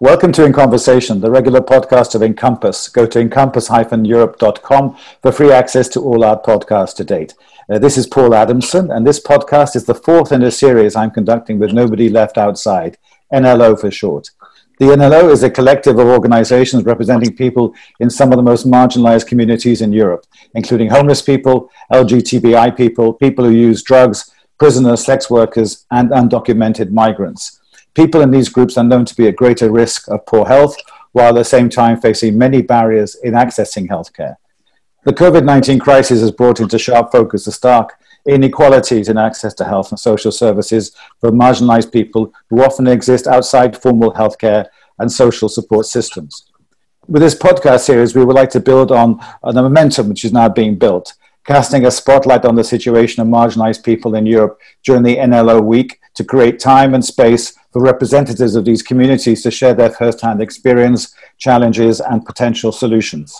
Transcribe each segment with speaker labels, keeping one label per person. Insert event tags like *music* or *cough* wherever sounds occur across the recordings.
Speaker 1: Welcome to In Conversation, the regular podcast of Encompass. Go to encompass-europe.com for free access to all our podcasts to date. Uh, this is Paul Adamson, and this podcast is the fourth in a series I'm conducting with Nobody Left Outside, NLO for short. The NLO is a collective of organizations representing people in some of the most marginalized communities in Europe, including homeless people, LGBTI people, people who use drugs, prisoners, sex workers, and undocumented migrants. People in these groups are known to be at greater risk of poor health, while at the same time facing many barriers in accessing healthcare. The COVID 19 crisis has brought into sharp focus the stark inequalities in access to health and social services for marginalized people who often exist outside formal healthcare and social support systems. With this podcast series, we would like to build on, the momentum which is now being built, casting a spotlight on the situation of marginalized people in Europe during the NLO week to create time and space for representatives of these communities to share their first-hand experience, challenges, and potential solutions.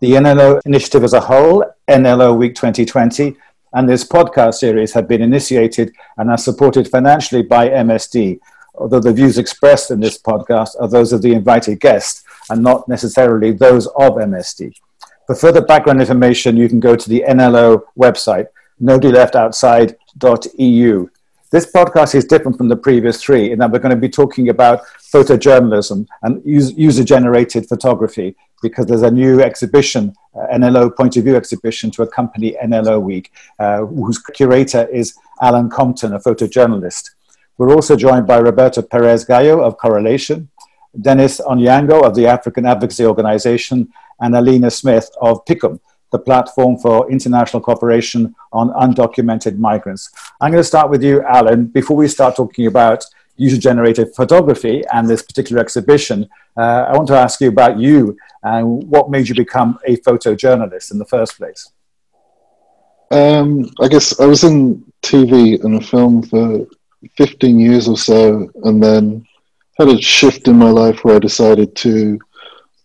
Speaker 1: The NLO initiative as a whole, NLO Week 2020, and this podcast series have been initiated and are supported financially by MSD, although the views expressed in this podcast are those of the invited guest and not necessarily those of MSD. For further background information, you can go to the NLO website, nobodyleftoutside.eu. This podcast is different from the previous three in that we're going to be talking about photojournalism and user generated photography because there's a new exhibition, uh, NLO Point of View exhibition to accompany NLO Week, uh, whose curator is Alan Compton, a photojournalist. We're also joined by Roberto Perez Gayo of Correlation, Denis Onyango of the African Advocacy Organization, and Alyna Smith of PICUM, the platform for international cooperation on undocumented migrants. I'm going to start with you, Alan. Before we start talking about user generated photography and this particular exhibition, uh, I want to ask you about you and what made you become a photojournalist in the first place.
Speaker 2: Um, I guess I was in TV and film for 15 years or so, and then had a shift in my life where I decided to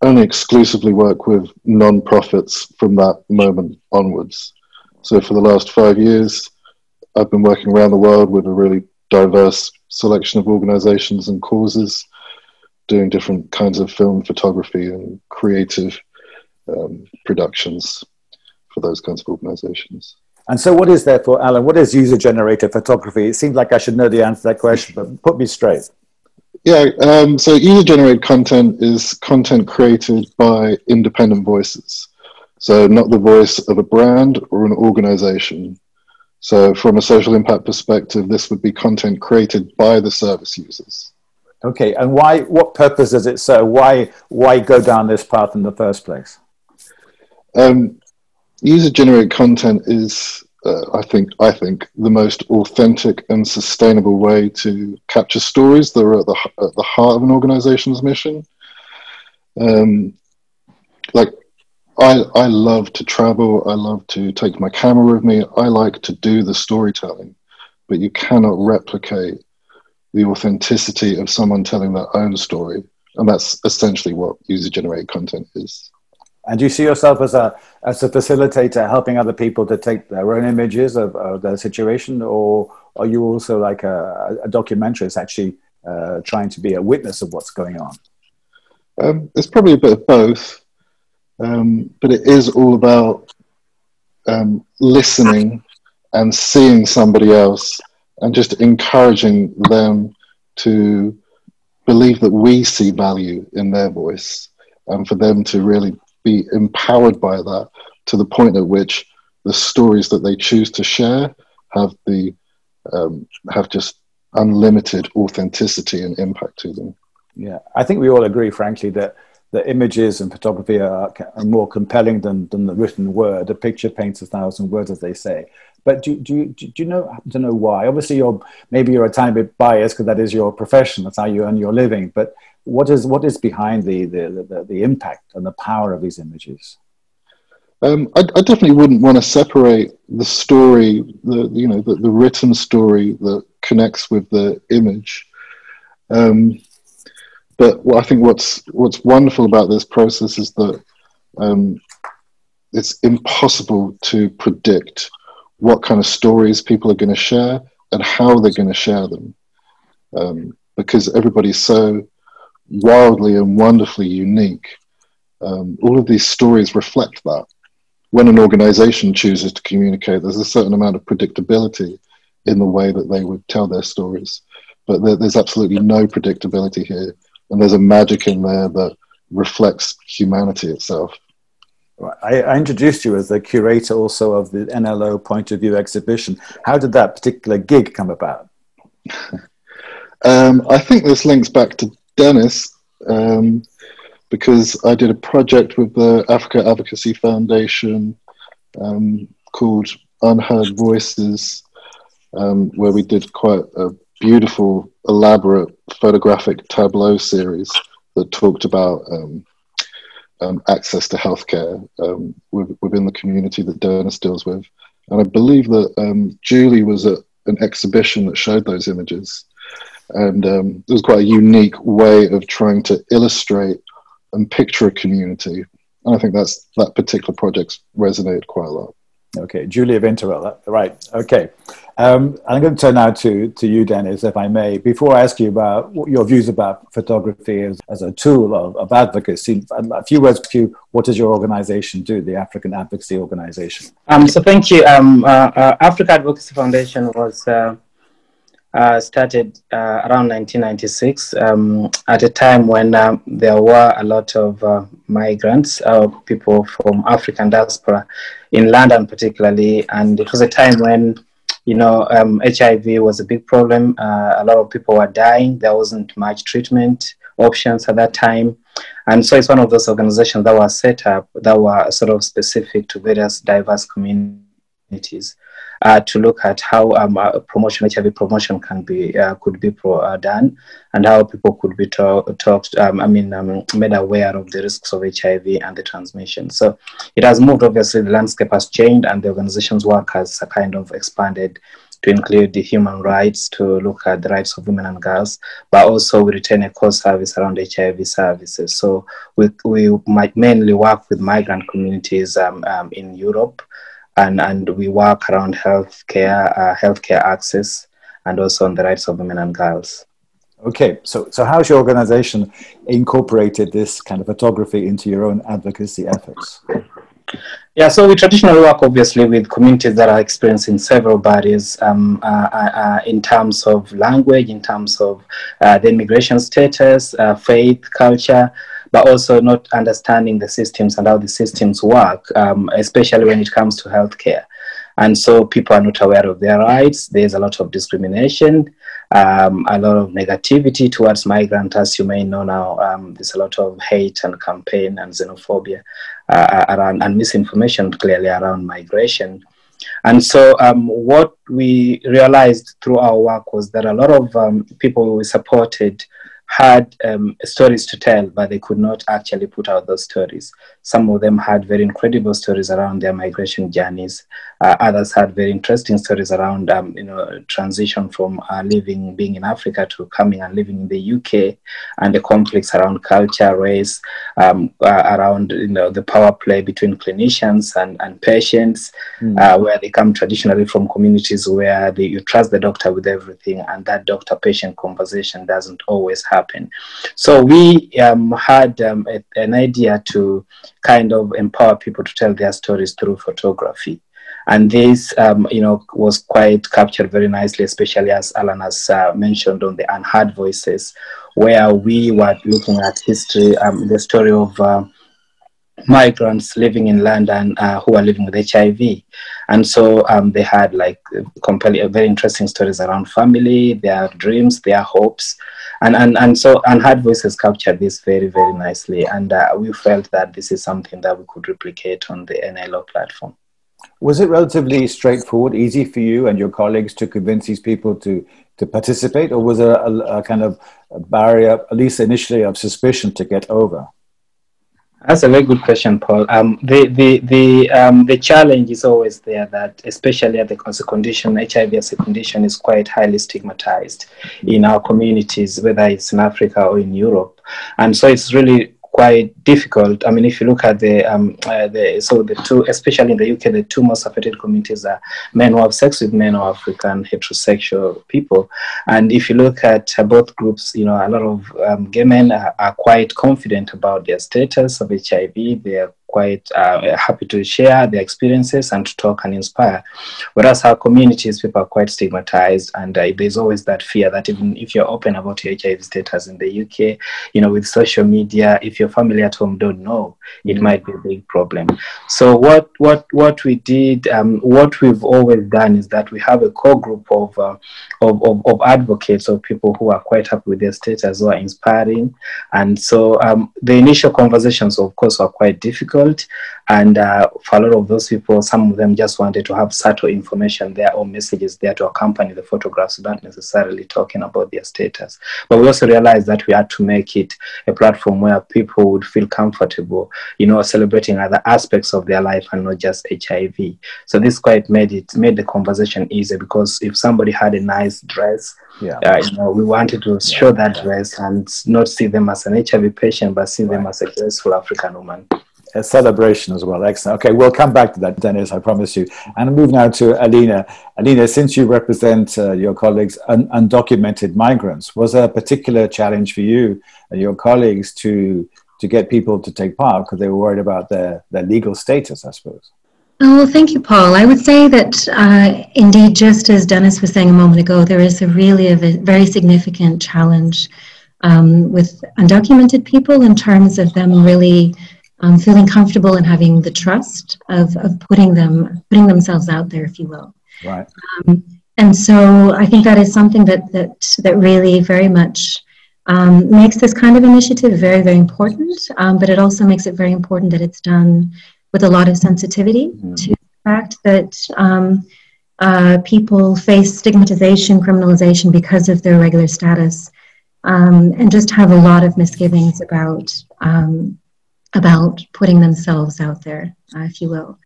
Speaker 2: only exclusively work with non-profits from that moment onwards. So for the last five years, I've been working around the world with a really diverse selection of organizations and causes, doing different kinds of film photography and creative um, productions for those kinds of organizations.
Speaker 1: And so, what is therefore, Alan? What is user generated photography? It seems like I should know the answer to that question, but put me straight.
Speaker 2: Yeah, um, so user generated content is content created by independent voices. So, not the voice of a brand or an organization. So, from a social impact perspective, this would be content created by the service users.
Speaker 1: Okay, and why? What purpose does it serve? Why? Why go down this path in the first place?
Speaker 2: Um, user generated content is uh, I think I think the most authentic and sustainable way to capture stories that are at the at the heart of an organization's mission. Um, like I I love to travel. I love to take my camera with me. I like to do the storytelling, but you cannot replicate the authenticity of someone telling their own story, and that's essentially what user generated content is.
Speaker 1: And do you see yourself as a as a facilitator, helping other people to take their own images of, of their situation, or are you also like a, a documentarist, actually uh, trying to be a witness of what's going on?
Speaker 2: Um, it's probably a bit of both, um, but it is all about um, listening and seeing somebody else, and just encouraging them to believe that we see value in their voice, and for them to really be empowered by that to the point at which the stories that they choose to share have the um, have just unlimited authenticity and impact to them.
Speaker 1: Yeah, I think we all agree, frankly, that the images and photography are, are, more compelling than, than the written word. A picture paints a thousand words, as they say. But do, do, do, do you know to know why? Obviously, you're maybe you're a tiny bit biased because that is your profession. That's how you earn your living. But what is what is behind the the, the, the impact and the power of these images?
Speaker 2: Um, I, I, definitely wouldn't want to separate the story, the you know the, the written story that connects with the image. Um, but I think what's what's wonderful about this process is that um, it's impossible to predict what kind of stories people are going to share and how they're going to share them, um, because everybody's so wildly and wonderfully unique. Um, all of these stories reflect that. When an organization chooses to communicate, there's a certain amount of predictability in the way that they would tell their stories. But there, there's absolutely no predictability here. And there's a magic in there that reflects humanity itself.
Speaker 1: I, I, introduced you as the curator also of the NLO Point of View exhibition. How did that particular gig come about? *laughs*
Speaker 2: um, I think this links back to Denis um, because I did a project with the Africa Advocacy Foundation um, called Unheard Voices, um, where we did quite a beautiful, elaborate photographic tableau series that talked about um, um, access to healthcare um, within the community that Denis deals with. And I believe that um, Julie was at an exhibition that showed those images. And um, it was quite a unique way of trying to illustrate and picture a community. And I think that's that particular project resonated quite a lot.
Speaker 1: Okay, Julia Winterwell, right. Okay. Um, I'm going to turn now to, to you, Denis, if I may. Before I ask you about your views about photography as, as a tool of, of advocacy, a few words to you. What does your organization do, the African Advocacy Organization?
Speaker 3: Um, so, thank you. Um, uh, uh, Africa Advocacy Foundation was uh, uh, started uh, around 1996 um, at a time when um, there were a lot of uh, migrants, uh, people from African diaspora in London, particularly. And it was a time when, you know, um, HIV was a big problem. Uh, a lot of people were dying. There wasn't much treatment options at that time. And so it's one of those organizations that were set up that were sort of specific to various diverse communities uh, to look at how um, uh, promotion, HIV promotion can be uh, could be pro, uh, done, and how people could be talk, talked. Um, I mean, um, made aware of the risks of HIV and the transmission. So it has moved. Obviously, the landscape has changed, and the organization's work has kind of expanded to include the human rights, to look at the rights of women and girls, but also we retain a core service around HIV services. So we, we might mainly work with migrant communities um, um, in Europe and, and we work around healthcare, uh, healthcare access, and also on the rights of women and girls.
Speaker 1: Okay, so so how's your organization incorporated this kind of photography into your own advocacy efforts?
Speaker 3: Yeah, so we traditionally work obviously with communities that are experiencing several barriers um, uh, uh, uh in terms of language, in terms of uh, the immigration status, uh, faith, culture, but also not understanding the systems and how the systems work, um, especially when it comes to healthcare. And so people are not aware of their rights. There's a lot of discrimination, um, a lot of negativity towards migrants, as you may know now. Um, there's a lot of hate and campaign and xenophobia uh, around and misinformation clearly around migration. And so, um, what we realized through our work was that a lot of um, people we supported had um, stories to tell, but they could not actually put out those stories. Some of them had very incredible stories around their migration journeys. Uh, others had very interesting stories around, um, you know, transition from uh, living, being in Africa to coming and living in the UK, and the conflicts around culture, race, um, uh, around you know the power play between clinicians and, and patients, mm. where they come traditionally from communities where they, you trust the doctor with everything, and that doctor-patient conversation doesn't always happen. So we um, had um, a, an idea to kind of empower people to tell their stories through photography. And this, um, you know, was quite captured very nicely, especially as Alan has uh, mentioned on the Unheard Voices, where we were looking at history, um, the story of uh, migrants living in London uh, who are living with HIV. And so um, they had like compelling, very interesting stories around family, their dreams, their hopes. And, and, and so Unheard Voices captured this very, very nicely. And uh, we felt that this is something that we could replicate on the NLO platform.
Speaker 1: Was it relatively straightforward, easy for you and your colleagues to convince these people to, to participate, or was there a, a kind of barrier, at least initially, of suspicion to get over?
Speaker 3: That's a very good question, Paul. Um, the the the um, the challenge is always there that, especially at the, a condition, HIV as a condition is quite highly stigmatized in our communities, whether it's in Africa or in Europe, and so it's really quite difficult. I mean, if you look at the, um, uh, the so the two, especially in the UK, the two most affected communities are men who have sex with men or African heterosexual people. And if you look at uh, both groups, you know, a lot of um, gay men are, are, quite confident about their status of HIV. They are quite uh, happy to share their experiences and to talk and inspire. Whereas our communities, people are quite stigmatized, and uh, there's always that fear that even if you're open about your HIV status in the UK, you know, with social media, if your family at home don't know, it mm-hmm. might be a big problem. So what what what we did, um, what we've always done is that we have a core group of, uh, of, of, of advocates or people who are quite happy with their status, who are inspiring, and so um, the initial conversations, of course, were quite difficult difficult. And uh, for a lot of those people, some of them just wanted to have subtle information there or messages there to accompany the photographs without necessarily talking about their status. But we also realized that we had to make it a platform where people would feel comfortable, you know, celebrating other aspects of their life and not just HIV. So this quite made it made the conversation easier because if somebody had a nice dress, yeah. Uh, you know, we wanted to show yeah. that dress and not see them as an HIV patient, but see them as a graceful African woman
Speaker 1: a celebration as well. Excellent. Okay, we'll come back to that, Denis. I promise you. And I'll move now to Alyna. Alyna, since you represent uh, your colleagues, un- undocumented migrants, was there a particular challenge for you and your colleagues to to get people to take part because they were worried about their their legal status, I suppose?
Speaker 4: Oh, well, thank you, Paul. I would say that uh, indeed, just as Denis was saying a moment ago, there is a really a very significant challenge um, with undocumented people in terms of them really um, feeling comfortable and having the trust of, of putting them putting themselves out there, if you will.
Speaker 1: Right.
Speaker 4: Um, and so I think that is something that that that really very much um, makes this kind of initiative very very important. Um, but it also makes it very important that it's done with a lot of sensitivity mm-hmm. to the fact that. Um, uh, people face stigmatization, criminalization because of their regular status, um, and just have a lot of misgivings about um, about putting themselves out there, uh, if you will.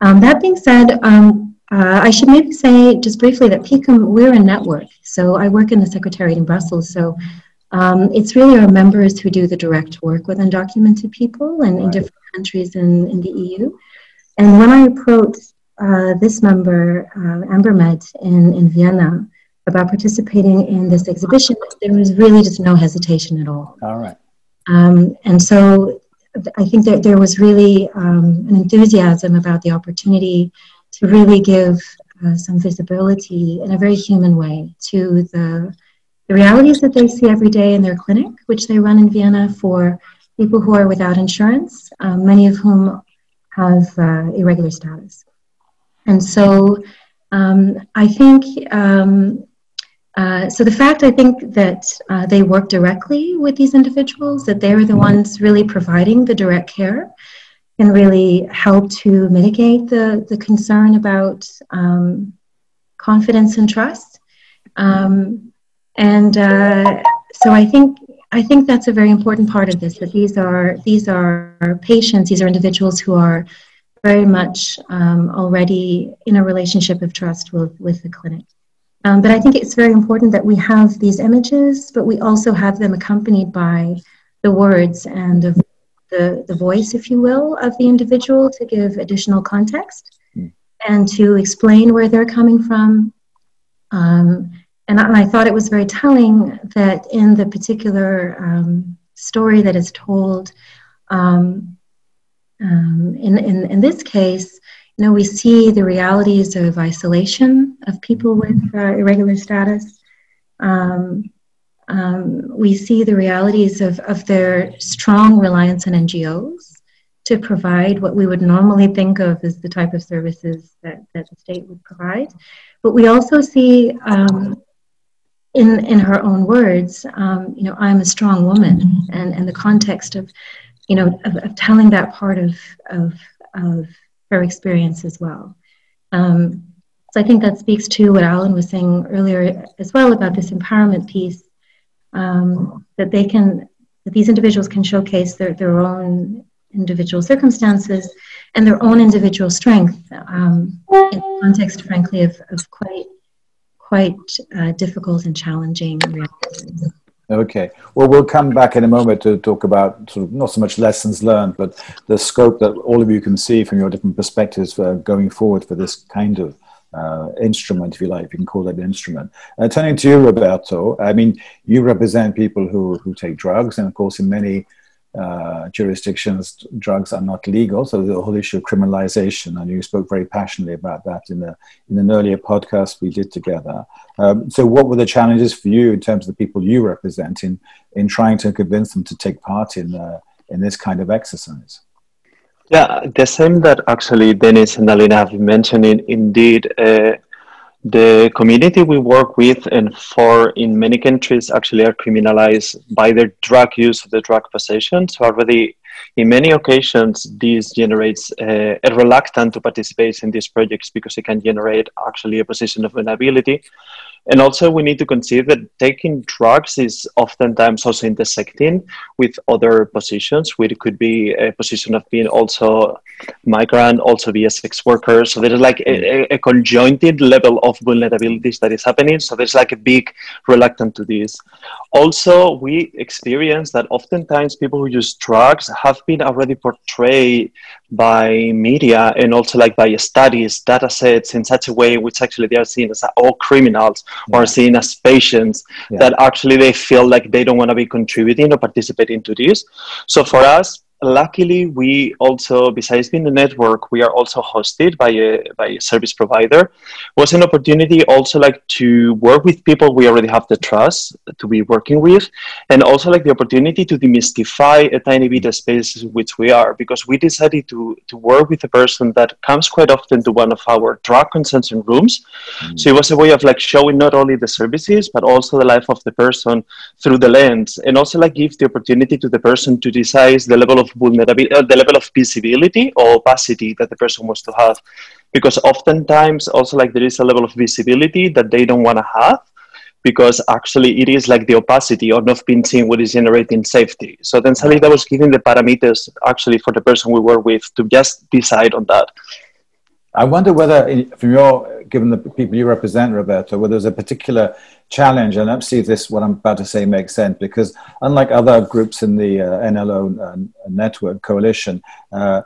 Speaker 4: Um, that being said, um, uh, I should maybe say just briefly that PICUM, we're a network. So I work in the Secretariat in Brussels. So um, it's really our members who do the direct work with undocumented people and right. in different countries in, in the EU. And when I approached uh, this member, uh, Ambermed, in, in Vienna, about participating in this exhibition, there was really just no hesitation at all.
Speaker 1: All right.
Speaker 4: Um, and so I think that there was really um, an enthusiasm about the opportunity to really give uh, some visibility in a very human way to the, the realities that they see every day in their clinic, which they run in Vienna for people who are without insurance, um, many of whom have uh, irregular status. And so um, I think um, uh, so the fact I think that uh, they work directly with these individuals, that they're the ones really providing the direct care, can really help to mitigate the, the concern about um, confidence and trust. Um, and uh, so I think I think that's a very important part of this. That these are these are patients, these are individuals who are very much um, already in a relationship of trust with with the clinic. Um, but I think it's very important that we have these images, but we also have them accompanied by the words and the, the, the voice, if you will, of the individual to give additional context mm. and to explain where they're coming from. Um, and, I, and, I, thought it was very telling that in the particular um, story that is told, um, um, in, in, in this case, you know, we see the realities of isolation of people with uh, irregular status. Um, um, we see the realities of, of their strong reliance on NGOs to provide what we would normally think of as the type of services that, that the state would provide. But we also see, um, in, in her own words, um, you know, I'm a strong woman, and, and the context of, you know, of, of telling that part of, of, of her experience as well. Um, so I think that speaks to what Alan was saying earlier as well about this empowerment piece, um, that they can, that these individuals can showcase their, their own individual circumstances and their own individual strength um, in the context, frankly, of, of quite, quite uh, difficult and challenging realities.
Speaker 1: Okay. Well, we'll come back in a moment to talk about sort of not so much lessons learned, but the scope that all of you can see from your different perspectives for going forward for this kind of uh, instrument, if you like, if you can call it an instrument. Uh, turning to you, Roberto, I mean, you represent people who, who take drugs, and of course, in many uh, jurisdictions, drugs are not legal. So the whole issue of criminalization, and you spoke very passionately about that in, the, in an earlier podcast we did together. Um, so, what were the challenges for you in terms of the people you represent in, in trying to convince them to take part in, uh, in this kind of exercise?
Speaker 5: Yeah, the same that actually Denis and Alyna have mentioned. mentioning. Indeed, uh, the community we work with and for in many countries actually are criminalized by their drug use, the drug possession. So already in many occasions, this generates uh, a reluctance to participate in these projects because it can generate actually a position of vulnerability. And also, we need to consider that taking drugs is oftentimes also intersecting with other positions, which could be a position of being also migrant, also be a sex worker. So there is like mm. a, a conjointed level of vulnerabilities that is happening. So there's like a big reluctance to this. Also, we experience that oftentimes people who use drugs have been already portrayed by media and also like by studies, data sets in such a way which actually they are seen as all criminals yeah. or seen as patients yeah. that actually they feel like they don't want to be contributing or participating to this. So for us, luckily we also besides being a network we are also hosted by a by a service provider it was an opportunity also like to work with people we already have the trust to be working with and also like the opportunity to demystify a tiny bit of spaces which we are because we decided to to work with a person that comes quite often to one of our drug consumption rooms mm-hmm. so it was a way of like showing not only the services but also the life of the person through the lens and also like give the opportunity to the person to decide the level of vulnerability, uh, the level of visibility or opacity that the person wants to have. Because oftentimes, also, like there is a level of visibility that they don't want to have because actually it is like the opacity or not being seen what is generating safety. So then Salida was giving the parameters actually for the person we work with to just decide on that.
Speaker 1: I wonder whether, from your, given the people you represent, Roberto, whether there's a particular challenge, and let's see if this, what I'm about to say makes sense, because unlike other groups in the uh, NLO uh, network coalition, uh,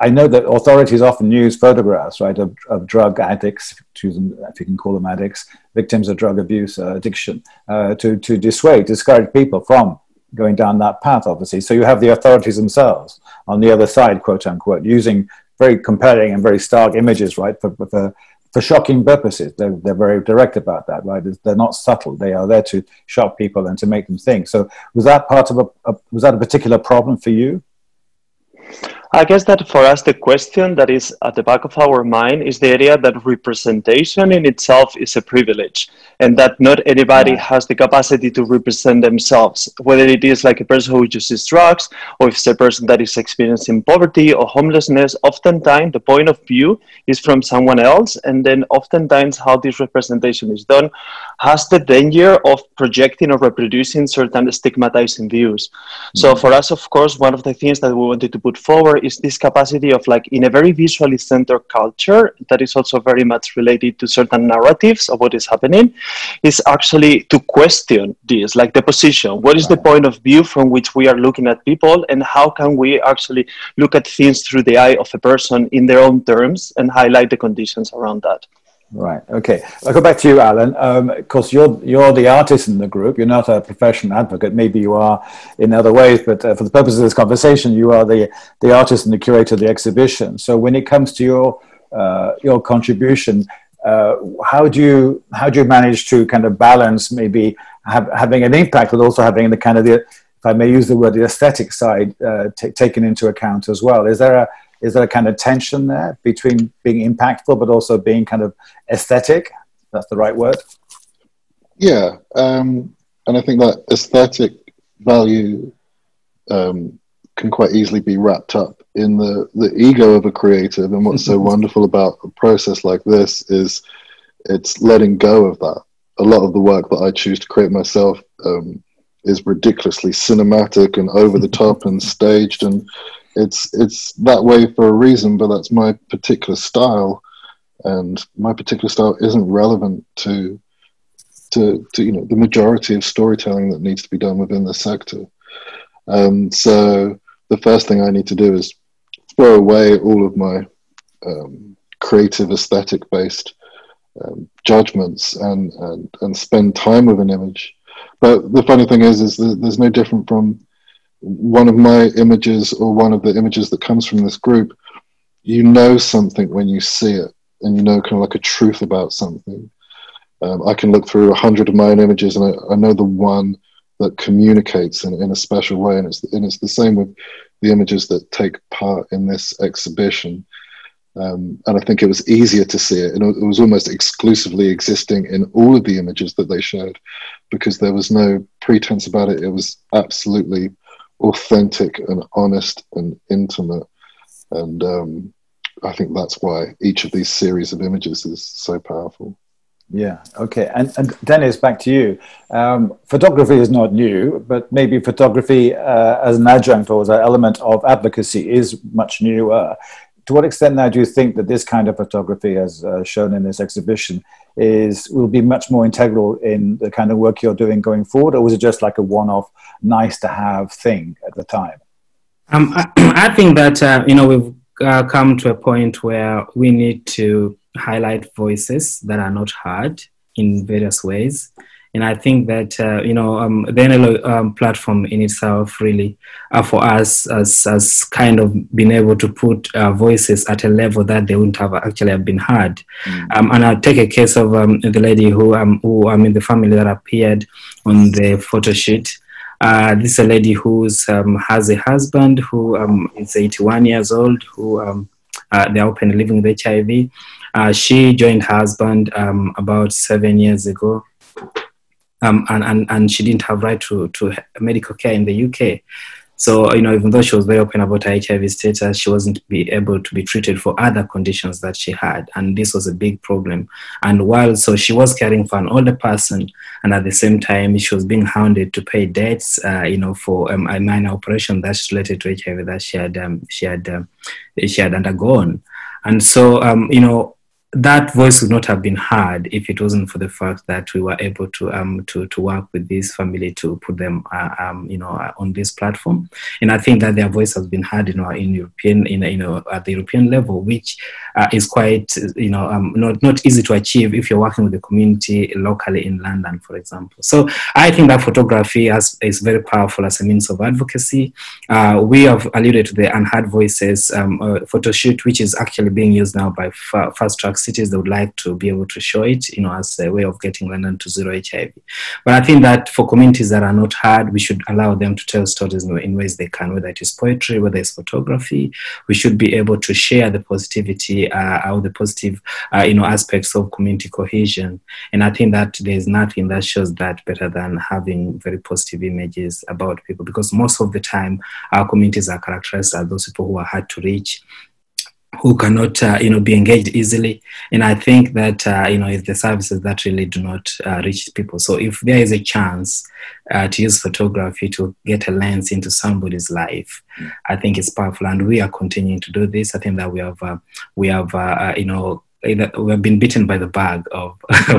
Speaker 1: I know that authorities often use photographs, right, of, of drug addicts, if you can call them addicts, victims of drug abuse, uh, addiction, uh, to, to dissuade, discourage people from going down that path, obviously. So you have the authorities themselves on the other side, quote unquote, using very compelling and very stark images, right, for, for, for shocking purposes. They're, they're very direct about that, right? They're not subtle. They are there to shock people and to make them think. So was that part of a, a was that a particular problem for you?
Speaker 5: I guess that for us, the question that is at the back of our mind is the area that representation in itself is a privilege and that not anybody has the capacity to represent themselves, whether it is like a person who uses drugs or if it's a person that is experiencing poverty or homelessness. Oftentimes, the point of view is from someone else, and then oftentimes, how this representation is done has the danger of projecting or reproducing certain stigmatizing views. Mm-hmm. So, for us, of course, one of the things that we wanted to put forward is this capacity of like in a very visually centered culture that is also very much related to certain narratives of what is happening is actually to question this like the position what is the point of view from which we are looking at people and how can we actually look at things through the eye of a person in their own terms and highlight the conditions around that
Speaker 1: Right. Okay. I'll go back to you, Alan. Um, of course, you're you're the artist in the group. You're not a professional advocate. Maybe you are in other ways, but uh, for the purpose of this conversation, you are the the artist and the curator of the exhibition. So, when it comes to your uh, your contribution, uh, how do you how do you manage to kind of balance maybe have, having an impact, but also having the kind of the if I may use the word the aesthetic side uh, t- taken into account as well? Is there a is there a kind of tension there between being impactful but also being kind of aesthetic? That's the right word.
Speaker 2: Yeah, um, and I think that aesthetic value um, can quite easily be wrapped up in the the ego of a creative. And what's so *laughs* wonderful about a process like this is it's letting go of that. A lot of the work that I choose to create myself um, is ridiculously cinematic and over the top and staged and it's it's that way for a reason, but that's my particular style, and my particular style isn't relevant to to, to you know the majority of storytelling that needs to be done within the sector. Um, so the first thing I need to do is throw away all of my um, creative aesthetic based um, judgments and, and and spend time with an image. But the funny thing is, is that there's no different from one of my images or one of the images that comes from this group. You know something when you see it, and you know kind of like a truth about something. Um, I can look through a hundred of my own images, and I, I know the one that communicates in, in a special way, and it's and it's the same with the images that take part in this exhibition. Um, and I think it was easier to see it, and it was almost exclusively existing in all of the images that they showed, because there was no pretense about it. It was absolutely authentic and honest and intimate, and um, I think that's why each of these series of images is so powerful.
Speaker 1: Yeah. Okay. And, and Denis, back to you. Um, photography is not new, but maybe photography uh, as an adjunct or as an element of advocacy is much newer to what extent now do you think that this kind of photography, as uh, shown in this exhibition, is will be much more integral in the kind of work you're doing going forward, or was it just like a one-off, nice to have thing at the time?
Speaker 3: Um, I, *clears throat* I, think that uh, you know we've uh, come to a point where we need to highlight voices that are not heard in various ways and I think that uh, you know um, the NLO um, platform in itself really uh, for us has, as kind of been able to put uh, voices at a level that they wouldn't have actually have been heard. Mm. Um, and I'll take a case of um, the lady who um, who I mean the family that appeared on the photo sheet. Uh, this is a lady who um, has a husband who is 81 years old who uh, they're openly living with HIV. Uh, she joined her husband about seven years ago um, and, and, and she didn't have right to, to medical care in the UK. So, you know, even though she was very open about her HIV status, she wasn't be able to be treated for other conditions that she had. And this was a big problem. And while, so she was caring for an older person, and at the same time, she was being hounded to pay debts, uh, you know, for um, a minor operation that's related to HIV that she had, um, she had, um, she had undergone. And so, um, you know, that voice would not have been heard if it wasn't for the fact that we were able to um to to work with this family to put them uh, um you know uh, on this platform. And i think that their voice has been heard you know in european in you know at the european level which uh, is quite you know um, not not easy to achieve if you're working with the community locally in london for example. So i think that photography has, is very powerful as a means of advocacy. Uh, we have alluded to the unheard voices um, uh, photo shoot which is actually being used now by fast track cities that would like to be able to show it, you know, as a way of getting London to zero HIV. But I think that for communities that are not heard, we should allow them to tell stories in ways they can, whether it is poetry, whether it's photography. We should be able to share the positivity uh, or the positive, uh, you know, aspects of community cohesion. And I think that there's nothing that shows that better than having very positive images about people, because most of the time our communities are characterized as those people who are hard to reach who cannot uh, you know be engaged easily. And i think that uh, you know it's the services that really do not uh, reach people. So if there is a chance uh, to use photography to get a lens into somebody's life i think it's powerful. And we are continuing to do this. I think that we have uh, we have uh, you know we have been bitten by the bug of *laughs* so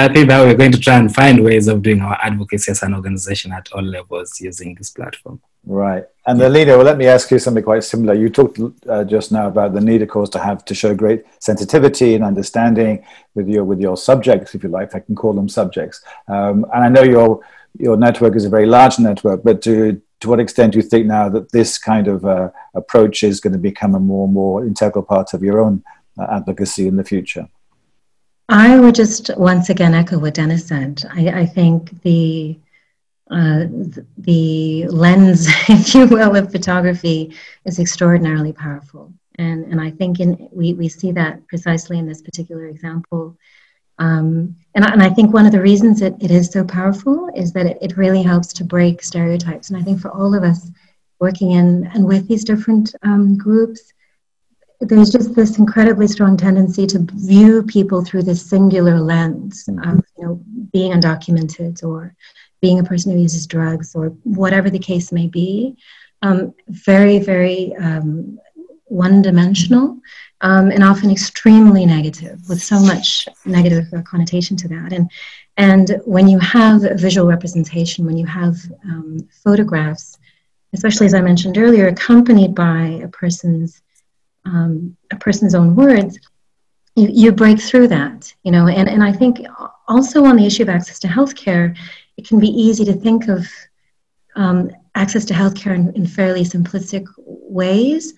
Speaker 3: I think that we're going to try and find ways of doing our advocacy as an organization at all levels using this platform.
Speaker 1: Right. And the leader, well, let me ask you something quite similar. You talked uh, just now about the need, of course, to have to show great sensitivity and understanding with your with your subjects, if you like. I can call them subjects. Um, and I know your your network is a very large network, but to to what extent do you think now that this kind of uh, approach is going to become a more and more integral part of your own uh, advocacy in the future?
Speaker 4: I would just once again echo what Denis said. I, I think the uh, the lens, *laughs* if you will, of photography is extraordinarily powerful. And, and I think in, we, we see that precisely in this particular example. Um, and, I, and I think one of the reasons it, it is so powerful is that it, it really helps to break stereotypes. And I think for all of us working in and with these different um, groups, there's just this incredibly strong tendency to view people through this singular lens mm-hmm. of you know being undocumented or being a person who uses drugs or whatever the case may be. Um, very, very um, one dimensional um, and often extremely negative, with so much negative connotation to that. And and when you have a visual representation, when you have um, photographs, especially as I mentioned earlier, accompanied by a person's um, a person's own words, you, you break through that, you know. And, and I think also on the issue of access to healthcare, it can be easy to think of um, access to healthcare in, in fairly simplistic ways.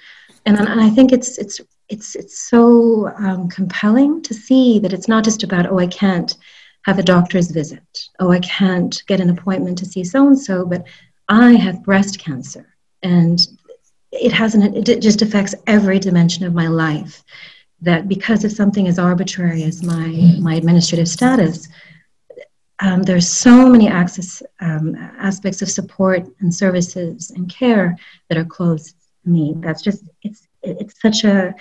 Speaker 4: And, and I think it's, it's, it's, it's so um, compelling to see that it's not just about, oh, I can't have a doctor's visit. Oh, I can't get an appointment to see so and so, but I have breast cancer. And it has an, it just affects every dimension of my life that because of something as arbitrary as my, my administrative status, um, there's so many access um, aspects of support and services and care that are closed to me. That's just it's such a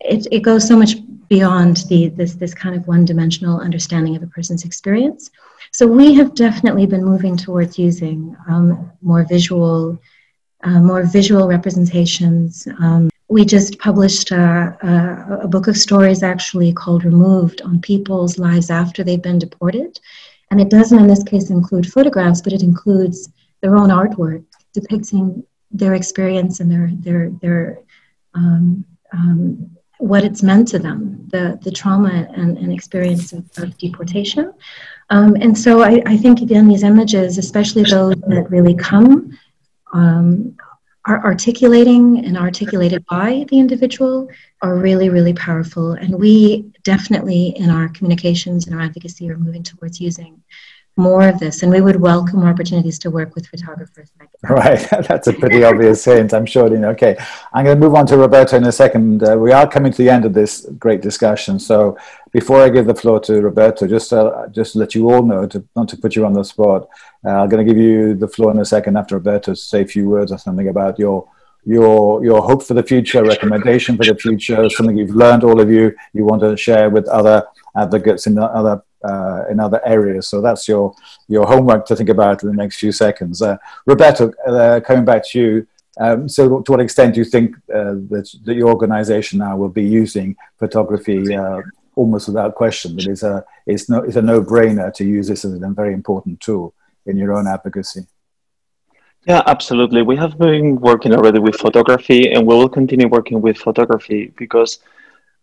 Speaker 4: it, it goes so much beyond the this this kind of one-dimensional understanding of a person's experience. So we have definitely been moving towards using um, more visual, uh, more visual representations. Um, we just published a, a, a, book of stories actually called Removed on people's lives after they've been deported. And it doesn't, in this case, include photographs, but it includes their own artwork depicting their experience and their, their, their um, um, what it's meant to them, the, the trauma and, and experience of, of deportation. Um, and so I, I, think, again, these images, especially those that really come um, are articulating and articulated by the individual are really, really powerful. And we definitely, in our communications and our advocacy, are moving towards using more of this. And we would welcome opportunities to work with photographers.
Speaker 1: Right, *laughs* that's a pretty obvious hint, I'm sure. You know, okay, I'm going to move on to Roberto in a second. Uh, we are coming to the end of this great discussion. So before I give the floor to Roberto, just uh, just to let you all know, to, not to put you on the spot, uh, I'm going to give you the floor in a second after Roberto to say a few words or something about your your your hope for the future, recommendation for the future, something you've learned, all of you, you want to share with other advocates in the other uh, in other areas. So that's your your homework to think about in the next few seconds. Uh, Roberto, uh, coming back to you. Um, so, to what extent do you think uh, that, that your organization now will be using photography uh, almost without question? That it's a it's no it's a no brainer to use this as a very important tool in your own advocacy.
Speaker 5: Yeah, absolutely. We have been working already with photography, and we will continue working with photography because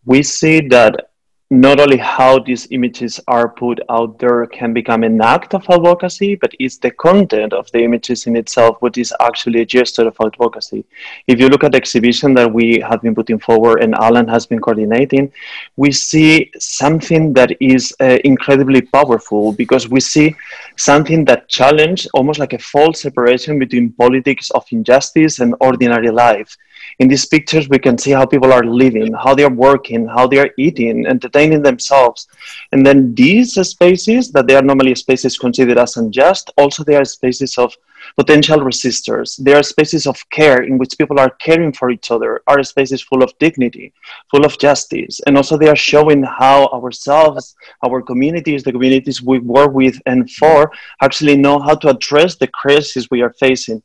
Speaker 5: we see that not only how these images are put out there can become an act of advocacy, but it's the content of the images in itself what is actually a gesture of advocacy. If you look at the exhibition that we have been putting forward and Alan has been coordinating, we see something that is uh, incredibly powerful because we see something that challenge almost like a false separation between politics of injustice and ordinary life in these pictures we can see how people are living how they are working how they are eating entertaining themselves. And then these spaces that they are normally spaces considered as unjust also they are spaces of potential resistors. They are spaces of care in which people are caring for each other are spaces full of dignity full of justice. And also they are showing how ourselves our communities the communities we work with and for actually know how to address the crisis we are facing.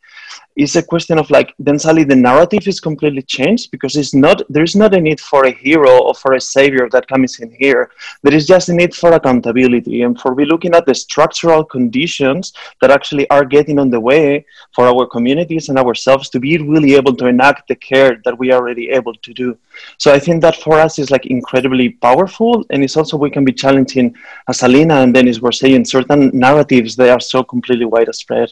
Speaker 5: It's a question of like then suddenly the narrative is completely changed because it's not there is not a need for a hero or for a savior that comes in here. There is just a need for accountability and for be looking at the structural conditions that actually are getting on the way for our communities and ourselves to be really able to enact the care that we are already able to do. So i think that for us is like incredibly powerful and it's also we can be challenging as alyna and denis were saying certain narratives they are so completely widespread.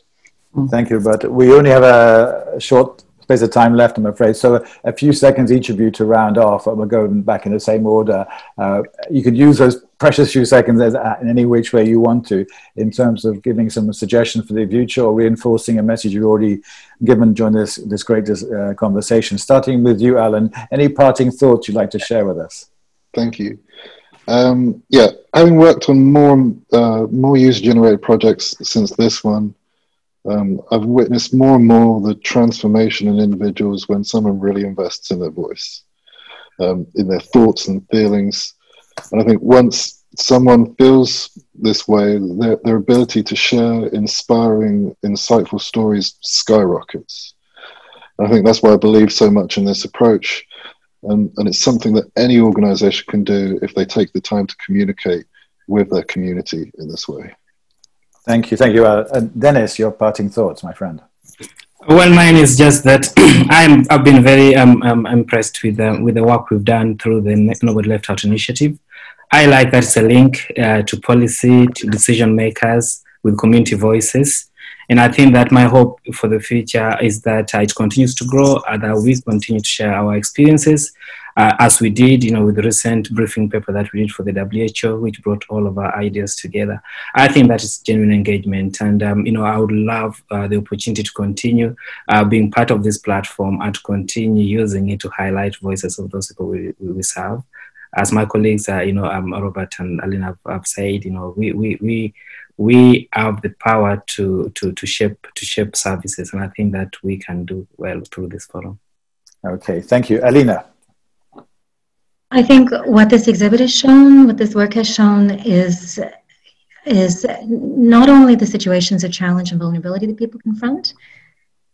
Speaker 1: Thank you, but we only have a short space of time left, I'm afraid. So a few seconds each of you to round off. We'll going back in the same order. Uh, you could use those precious few seconds as, uh, in any which way you want to, in terms of giving some suggestions for the future or reinforcing a message you've already given during this this great uh, conversation. Starting with you, Alan. Any parting thoughts you'd like to share with us?
Speaker 2: Thank you. Um, yeah, having worked on more uh, more user generated projects since this one, um, I've witnessed more and more the transformation in individuals when someone really invests in their voice, um, in their thoughts and feelings. And I think once someone feels this way, their, their ability to share inspiring, insightful stories skyrockets. I think that's why I believe so much in this approach. And, and it's something that any organization can do if they take the time to communicate with their community in this way.
Speaker 1: Thank you. Thank you. Uh, Denis, your parting thoughts, my friend.
Speaker 3: Well, mine is just that *clears throat* I'm, I've been very um, um, impressed with, um, with the work we've done through the Nobody Left Out initiative. I like that it's a link uh, to policy, to decision makers with community voices. And I think that my hope for the future is that uh, it continues to grow, and that we continue to share our experiences, uh, as we did, you know, with the recent briefing paper that we did for the WHO, which brought all of our ideas together. I think that is genuine engagement, and um, you know, I would love uh, the opportunity to continue uh, being part of this platform and to continue using it to highlight voices of those people we, we serve as my colleagues, uh, you know, um, Robert and Alyna have, have, said, you know, we, we, we, we have the power to, to, to shape to shape services, and I think that we can do well through this forum.
Speaker 1: Okay, thank you, Alyna.
Speaker 4: I think what this exhibit has shown, what this work has shown, is is not only the situations of challenge and vulnerability that people confront,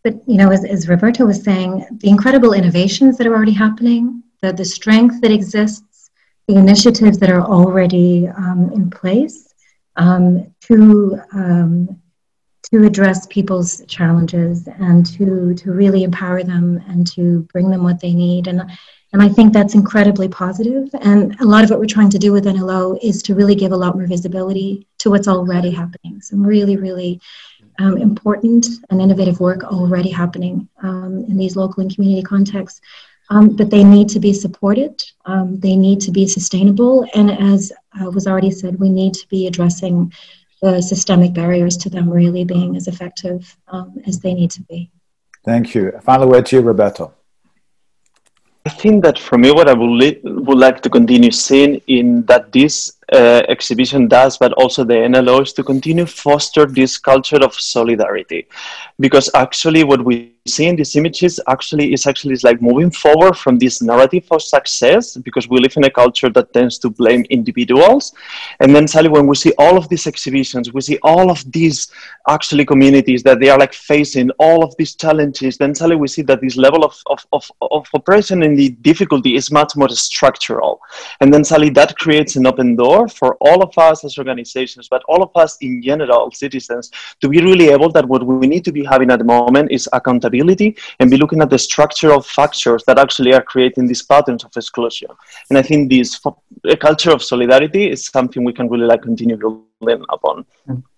Speaker 4: but you know, as, as Roberto was saying, the incredible innovations that are already happening, the, the strength that exists the initiatives that are already um, in place um, to um, to address people's challenges and to to really empower them and to bring them what they need and and I think that's incredibly positive. And a lot of what we're trying to do with NLO is to really give a lot more visibility to what's already happening. Some really, really um, important and innovative work already happening um, in these local and community contexts um, but they need to be supported. Um, they need to be sustainable. And as uh, was already said, we need to be addressing the systemic barriers to them really being as effective um, as they need to be.
Speaker 1: Thank you. Final word to you, Roberto.
Speaker 5: I think that for me, what I would, li- would like to continue seeing in that this uh, exhibition does, but also the NLO, is to continue foster this culture of solidarity, because actually what we see in these images actually is actually is like moving forward from this narrative of success, because we live in a culture that tends to blame individuals, and then suddenly when we see all of these exhibitions, we see all of these actually communities that they are like facing all of these challenges, then suddenly we see that this level of of of, of oppression and the difficulty is much more structural, and then suddenly that creates an open door for all of us as organizations, but all of us in general, citizens, to be really able that what we need to be having at the moment is accountability and be looking at the structural factors that actually are creating these patterns of exclusion. And I think this culture of solidarity is something we can really like continue building upon.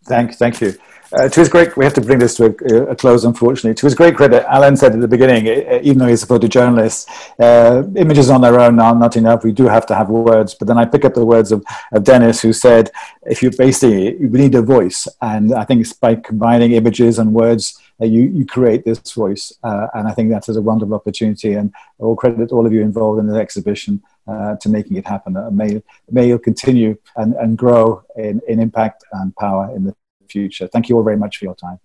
Speaker 1: Thank, thank you. Uh, to his great, we have to bring this to a, a, close, unfortunately. To his great credit, Alan said at the beginning, even though he's a photojournalist, uh, images on their own are not enough. We do have to have words. But then I pick up the words of, of Denis, who said, if you basically, you need a voice. And I think it's by combining images and words, uh, you, you create this voice. Uh, and I think that's a wonderful opportunity. And all credit to all of you involved in the exhibition uh, to making it happen. Uh, may, may it continue and, and grow in, in impact and power in the future. Thank you all very much for your time.